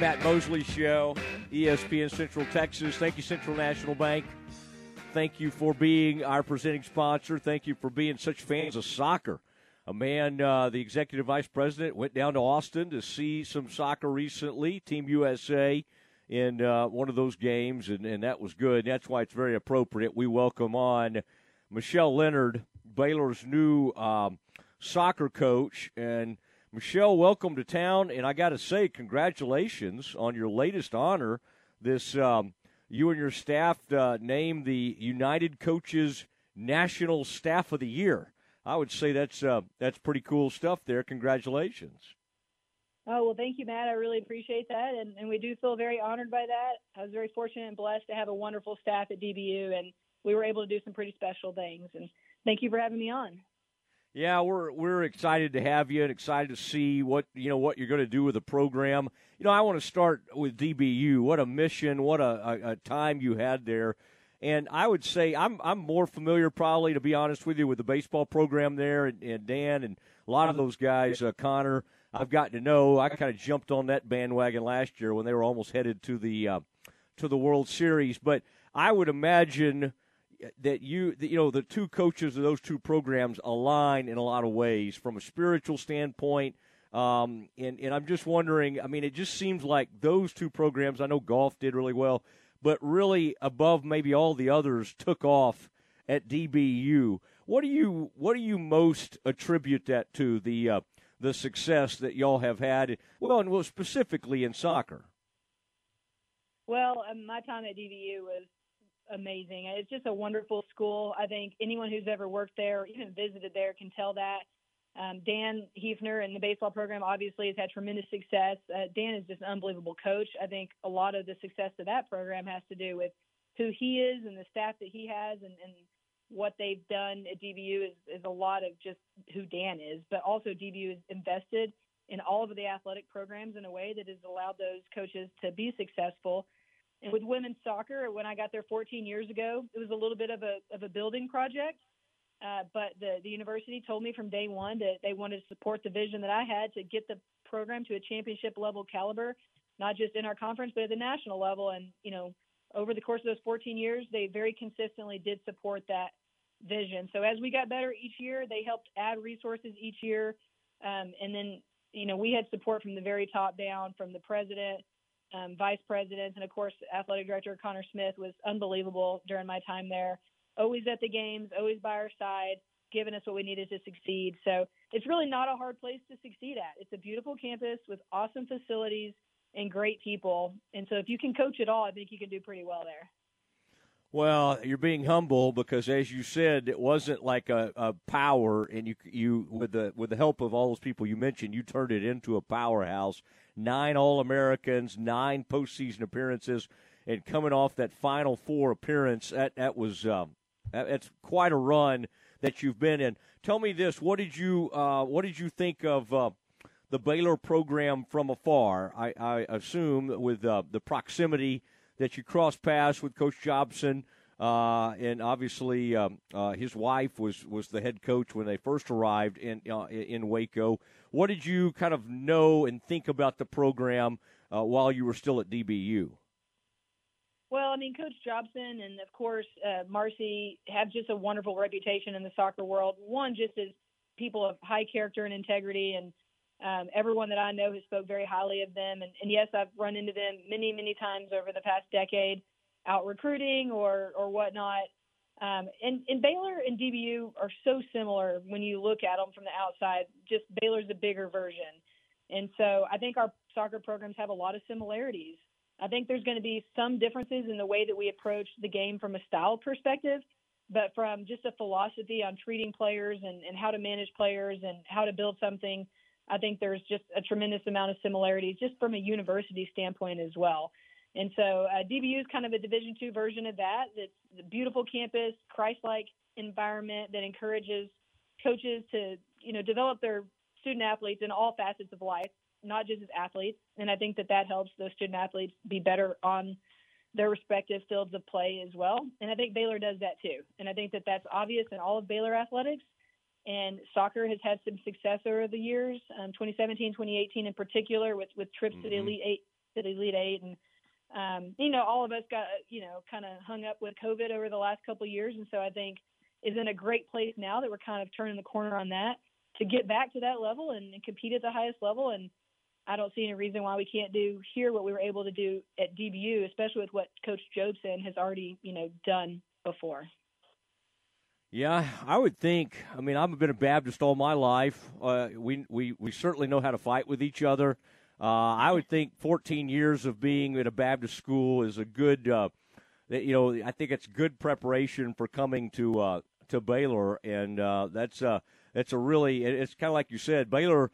Matt Mosley Show, ESPN Central Texas. Thank you, Central National Bank. Thank you for being our presenting sponsor. Thank you for being such fans of soccer. A man, uh, the executive vice president, went down to Austin to see some soccer recently, Team USA, in uh, one of those games, and, and that was good. That's why it's very appropriate. We welcome on Michelle Lenard, Baylor's new um, soccer coach. And Michelle, welcome to town. And I got to say, congratulations on your latest honor. This um, you and your staff uh, named the United Coaches National Staff of the Year. I would say that's uh, that's pretty cool stuff. There, congratulations. Oh well, thank you, Matt. I really appreciate that, and, and we do feel very honored by that. I was very fortunate and blessed to have a wonderful staff at DBU, and we were able to do some pretty special things. And thank you for having me on. Yeah, we're we're excited to have you and excited to see what you know what you're going to do with the program. You know, I want to start with DBU. What a mission! What a, a, a time you had there. And I would say I'm I'm more familiar, probably to be honest with you, with the baseball program there, and, and Dan and a lot of those guys. Uh, Connor, I've gotten to know. I kind of jumped on that bandwagon last year when they were almost headed to the uh, to the World Series. But I would imagine that you you know the two coaches of those two programs align in a lot of ways from a spiritual standpoint. Um, and and I'm just wondering I mean it just seems like those two programs I know golf did really well but really above maybe all the others took off at DBU what do you what do you most attribute that to the uh, the success that y'all have had well and well specifically in soccer? Well um, my time at DBU was amazing. It's just a wonderful school. I think anyone who's ever worked there, or even visited there, can tell that. Um, Dan Heefner and the baseball program obviously has had tremendous success. Uh, Dan is just an unbelievable coach. I think a lot of the success of that program has to do with who he is and the staff that he has and, and what they've done at DBU is, is a lot of just who Dan is, but also DBU is invested in all of the athletic programs in a way that has allowed those coaches to be successful with women's soccer, when I got there 14 years ago, it was a little bit of a of a building project. Uh, but the the university told me from day one that they wanted to support the vision that I had to get the program to a championship level caliber, not just in our conference but at the national level. And you know, over the course of those 14 years, they very consistently did support that vision. So as we got better each year, they helped add resources each year, um, and then you know we had support from the very top down, from the president um, vice presidents, and of course, athletic director Connor Smith was unbelievable during my time there. Always at the games, always by our side, giving us what we needed to succeed. So it's really not a hard place to succeed at. It's a beautiful campus with awesome facilities and great people. And so if you can coach at all, I think you can do pretty well there. Well, you're being humble because, as you said, it wasn't like a, a power, and you you with the with the help of all those people you mentioned, you turned it into a powerhouse nine All Americans, nine postseason appearances, and coming off that Final Four appearance, that that was um, that, that's quite a run that you've been in. Tell me this: what did you uh, what did you think of uh, the Baylor program from afar? I, I assume with uh, the proximity that you crossed paths with Coach Jobson. Uh, and obviously, um, uh, his wife was, was the head coach when they first arrived in uh, in Waco. What did you kind of know and think about the program uh, while you were still at DBU? Well, I mean, Coach Jobson and of course uh, Marci have just a wonderful reputation in the soccer world. One, just as people of high character and integrity, and um, everyone that I know has spoke very highly of them. And, and yes, I've run into them many, many times over the past decade out recruiting or or whatnot. Um, and, and Baylor and DBU are so similar when you look at them from the outside. Just Baylor's a bigger version, and so I think our soccer programs have a lot of similarities. I think there's going to be some differences in the way that we approach the game from a style perspective, but from just a philosophy on treating players and, and how to manage players and how to build something, I think there's just a tremendous amount of similarities just from a university standpoint as well. And so uh, DBU is kind of a Division two version of that. It's a beautiful campus, Christ-like environment that encourages coaches to you know develop their student athletes in all facets of life, not just as athletes. And I think that that helps those student athletes be better on their respective fields of play as well. And I think Baylor does that too. And I think that that's obvious in all of Baylor athletics. And soccer has had some success over the years, um, 2017, 2018 in particular, with with trips mm-hmm. to the mm-hmm. Elite Eight to the Elite Eight, and um, you know, all of us got you know kind of hung up with COVID over the last couple of years, and so I think is in a great place now that we're kind of turning the corner on that to get back to that level and, and compete at the highest level. And I don't see any reason why we can't do here what we were able to do at DBU, especially with what Coach Jobson has already you know done before. Yeah, I would think. I mean, I've been a Baptist all my life. Uh, we we we certainly know how to fight with each other. Uh, I would think 14 years of being at a Baptist school is a good. Uh, you know, I think it's good preparation for coming to uh, to Baylor, and uh, that's uh, that's a really. It's kind of like you said, Baylor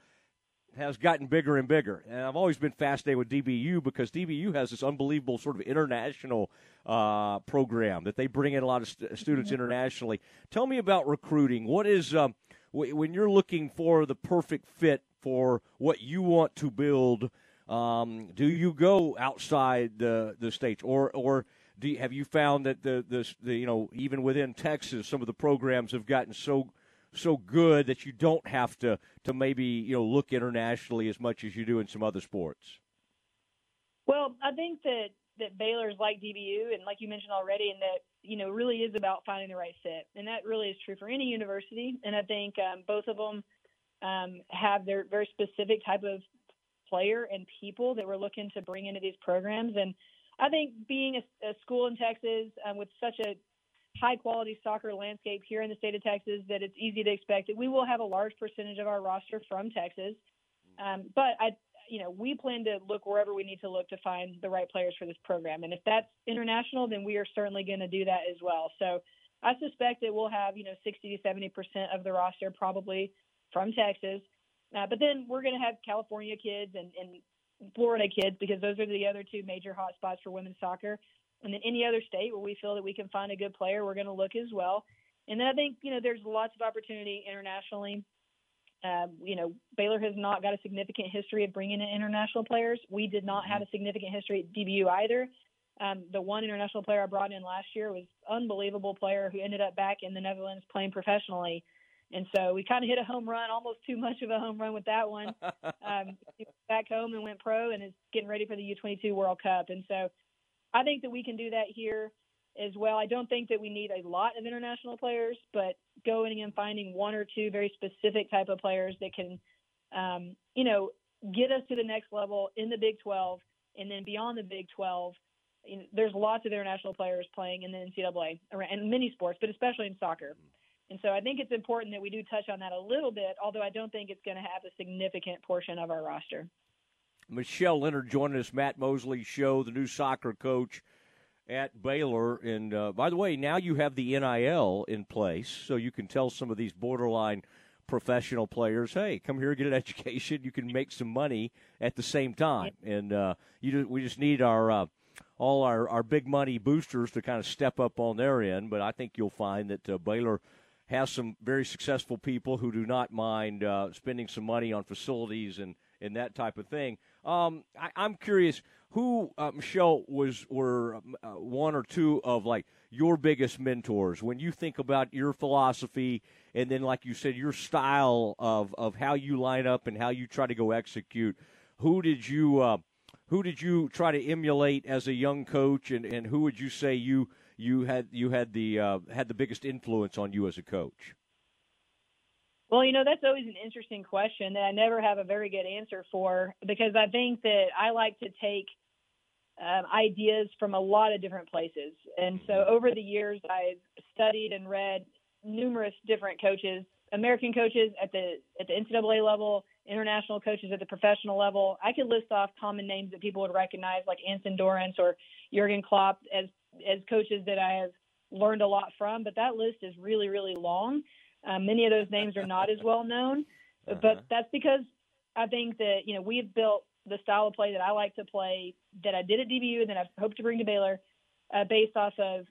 has gotten bigger and bigger. And I've always been fascinated with DBU because DBU has this unbelievable sort of international uh, program that they bring in a lot of st- students mm-hmm. internationally. Tell me about recruiting. What is um, w- when you're looking for the perfect fit for what you want to build? Um, do you go outside the the states, or or do you, have you found that the, the the you know even within Texas, some of the programs have gotten so so good that you don't have to to maybe you know look internationally as much as you do in some other sports? Well, I think that that Baylor is like DBU, and like you mentioned already, and that you know really is about finding the right fit, and that really is true for any university. And I think um, both of them um, have their very specific type of player and people that we're looking to bring into these programs. And I think being a, a school in Texas um, with such a high quality soccer landscape here in the state of Texas that it's easy to expect that we will have a large percentage of our roster from Texas. Um, but I, you know, we plan to look wherever we need to look to find the right players for this program. And if that's international, then we are certainly going to do that as well. So I suspect that we'll have, you know, 60 to 70 percent of the roster probably from Texas. Uh, but then we're going to have California kids and, and Florida kids because those are the other two major hotspots for women's soccer. And then any other state where we feel that we can find a good player, we're going to look as well. And then I think you know there's lots of opportunity internationally. Um, you know, Baylor has not got a significant history of bringing in international players. We did not have a significant history at DBU either. Um, the one international player I brought in last year was unbelievable player who ended up back in the Netherlands playing professionally. And so we kind of hit a home run, almost too much of a home run with that one. um, back home and went pro and is getting ready for the U22 World Cup. And so I think that we can do that here as well. I don't think that we need a lot of international players, but going and finding one or two very specific type of players that can, um, you know, get us to the next level in the Big 12 and then beyond the Big 12. You know, there's lots of international players playing in the NCAA and many sports, but especially in soccer. And so I think it's important that we do touch on that a little bit, although I don't think it's going to have a significant portion of our roster. Michelle Lenard joining us, Matt Mosley show, the new soccer coach at Baylor. And uh, by the way, now you have the NIL in place, so you can tell some of these borderline professional players, hey, come here, get an education. You can make some money at the same time. And uh, you we just need our uh, all our, our big money boosters to kind of step up on their end. But I think you'll find that uh, Baylor has some very successful people who do not mind uh, spending some money on facilities and, and that type of thing. Um, I, am curious who uh, Michelle was were um, uh, one or two of like your biggest mentors when you think about your philosophy and then like you said your style of of how you line up and how you try to go execute. Who did you uh, who did you try to emulate as a young coach and, and who would you say you you had you had the uh, had the biggest influence on you as a coach? Well, you know, that's always an interesting question that I never have a very good answer for because I think that I like to take um, ideas from a lot of different places. And so mm-hmm. over the years, I've studied and read numerous different coaches, American coaches at the at the NCAA level, international coaches at the professional level. I could list off common names that people would recognize, like Anson Dorrance or Jurgen Klopp, as as coaches that I have learned a lot from. But that list is really, really long. Um, many of those names are not as well known, uh-huh. but that's because I think that you know we've built the style of play that I like to play that I did at DBU and that I hope to bring to Baylor, uh, based off of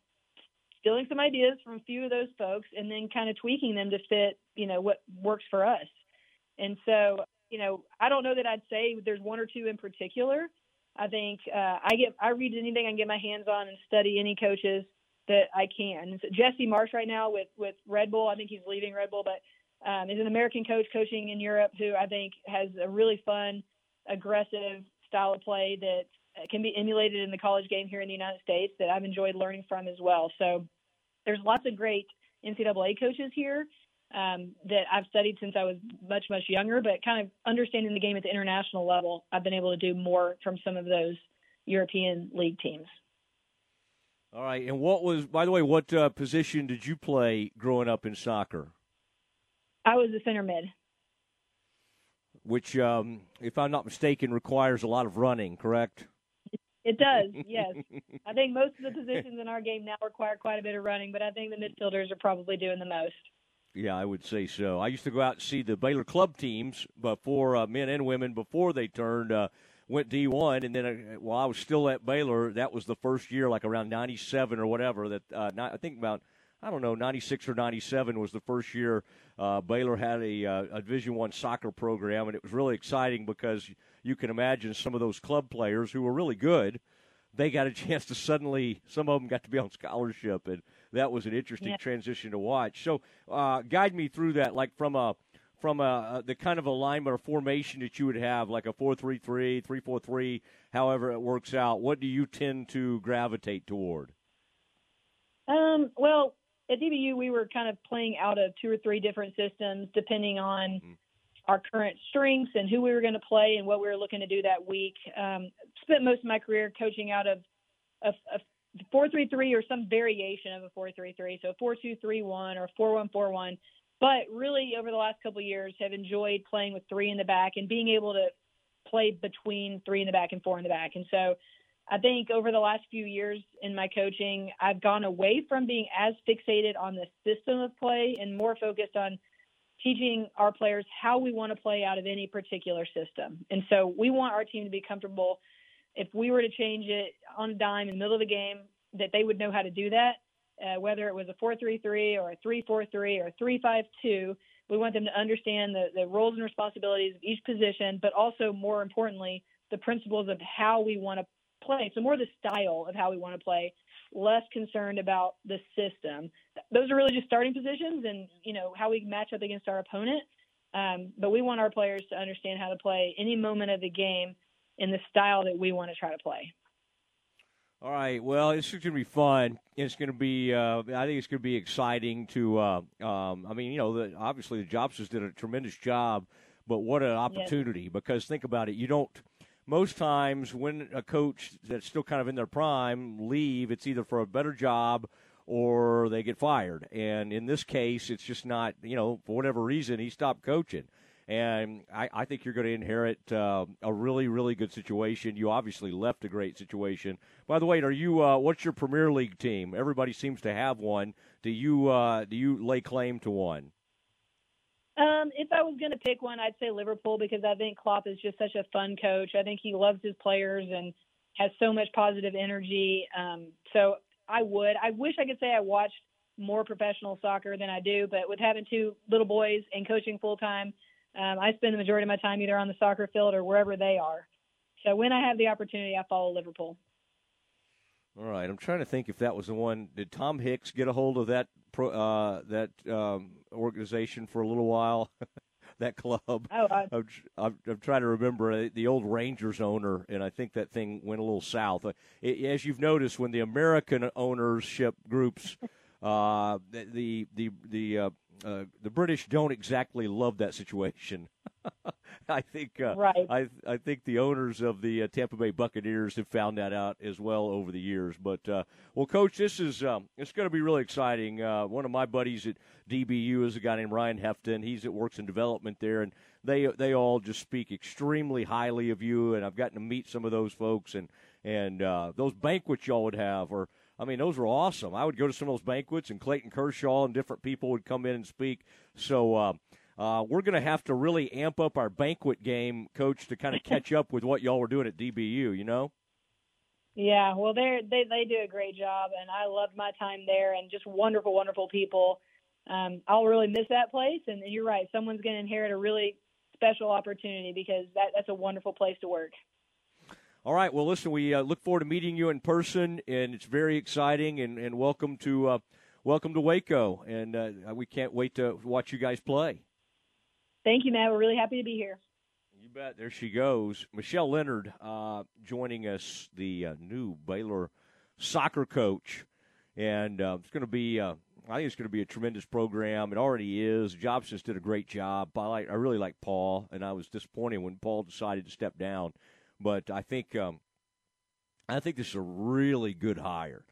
stealing some ideas from a few of those folks and then kind of tweaking them to fit you know what works for us. And so you know I don't know that I'd say there's one or two in particular. I think uh, I get I read anything I can get my hands on and study any coaches that I can. So Jesse Marsch right now with with Red Bull, I think he's leaving Red Bull, but um, is an American coach coaching in Europe who I think has a really fun, aggressive style of play that can be emulated in the college game here in the United States that I've enjoyed learning from as well. So there's lots of great NCAA coaches here um, that I've studied since I was much, much younger, but kind of understanding the game at the international level, I've been able to do more from some of those European league teams. All right. And what was, by the way, what uh, position did you play growing up in soccer? I was a center mid. Which, um, if I'm not mistaken, requires a lot of running, correct? It does, yes. I think most of the positions in our game now require quite a bit of running, but I think the midfielders are probably doing the most. Yeah, I would say so. I used to go out and see the Baylor club teams before uh, men and women before they turned uh, went D1, and then uh, while I was still at Baylor, that was the first year, like around '97 or whatever. That uh, not, I think about I don't know '96 or '97 was the first year uh, Baylor had a, uh, a Division One soccer program, and it was really exciting because you can imagine some of those club players who were really good. They got a chance to suddenly, some of them got to be on scholarship, and that was an interesting yeah. transition to watch. So, uh, guide me through that, like from a from a, the kind of alignment or formation that you would have, like a 4-3-3, 3-4-3, however it works out, what do you tend to gravitate toward? Um, well, at DBU, we were kind of playing out of two or three different systems depending on mm-hmm. our current strengths and who we were going to play and what we were looking to do that week. Um, spent most of my career coaching out of a, a 4-3-3 or some variation of a 4-3-3, so 4-2-3-1 or 4-1-4-1 but really over the last couple years have enjoyed playing with three in the back and being able to play between three in the back and four in the back. And so I think over the last few years in my coaching, I've gone away from being as fixated on the system of play and more focused on teaching our players how we want to play out of any particular system. And so we want our team to be comfortable if we were to change it on a dime in the middle of the game that they would know how to do that uh, whether it was a 433 or a 343 or a 352. We want them to understand the, the roles and responsibilities of each position, but also more importantly, the principles of how we want to play. So more the style of how we want to play, less concerned about the system. Those are really just starting positions and you know how we match up against our opponent. Um, but we want our players to understand how to play any moment of the game in the style that we want to try to play. All right. Well, it's going to be fun. It's going to be. Uh, I think it's going to be exciting to. Uh, um, I mean, you know, the, obviously the Jobsters did a tremendous job, but what an opportunity! Yes. Because think about it. You don't. Most times, when a coach that's still kind of in their prime leave, it's either for a better job or they get fired. And in this case, it's just not. You know, for whatever reason, he stopped coaching and I, I think you're going to inherit uh, a really, really good situation. You obviously left a great situation. By the way, are you? Uh, what's your Premier League team? Everybody seems to have one. Do you? Uh, do you lay claim to one? Um, if I was going to pick one, I'd say Liverpool because I think Klopp is just such a fun coach. I think he loves his players and has so much positive energy. Um, so I would. I wish I could say I watched more professional soccer than I do, but with having two little boys and coaching full time, um, I spend the majority of my time either on the soccer field or wherever they are. So when I have the opportunity, I follow Liverpool. All right, I'm trying to think if that was the one. Did Tom Hicks get a hold of that pro, uh, that um, organization for a little while? that club. Oh, I, I'm, I'm, I'm, trying to remember uh, the old Rangers owner, and I think that thing went a little south. Uh, it, as you've noticed, when the American ownership groups, uh, the the the, the uh, uh, the British don't exactly love that situation. I think uh, right. I I think the owners of the uh, Tampa Bay Buccaneers have found that out as well over the years. But uh, well, Coach, this is um, it's going to be really exciting. Uh, one of my buddies at DBU is a guy named Ryan Hefton. He's at Works and Development there, and they they all just speak extremely highly of you. And I've gotten to meet some of those folks, and and uh, those banquets y'all would have are I mean, those were awesome. I would go to some of those banquets, and Clayton Kershaw and different people would come in and speak. So uh, uh, we're going to have to really amp up our banquet game, Coach, to kind of catch up with what y'all were doing at DBU. You know. Yeah, well, they they they do a great job, and I loved my time there, and just wonderful, wonderful people. Um, I'll really miss that place, and you're right. Someone's going to inherit a really special opportunity because that that's a wonderful place to work. All right. Well, listen, we uh, look forward to meeting you in person, and it's very exciting. And, and welcome to uh, welcome to Waco, and uh, we can't wait to watch you guys play. Thank you, Matt. We're really happy to be here. You bet. There she goes. Michelle Lenard uh, joining us, the uh, new Baylor soccer coach. And uh, it's going to be, uh, I think it's going to be a tremendous program. It already is. Jobson's did a great job. I, like, I really like Paul, and I was disappointed when Paul decided to step down. But I think um, I think this is a really good hire.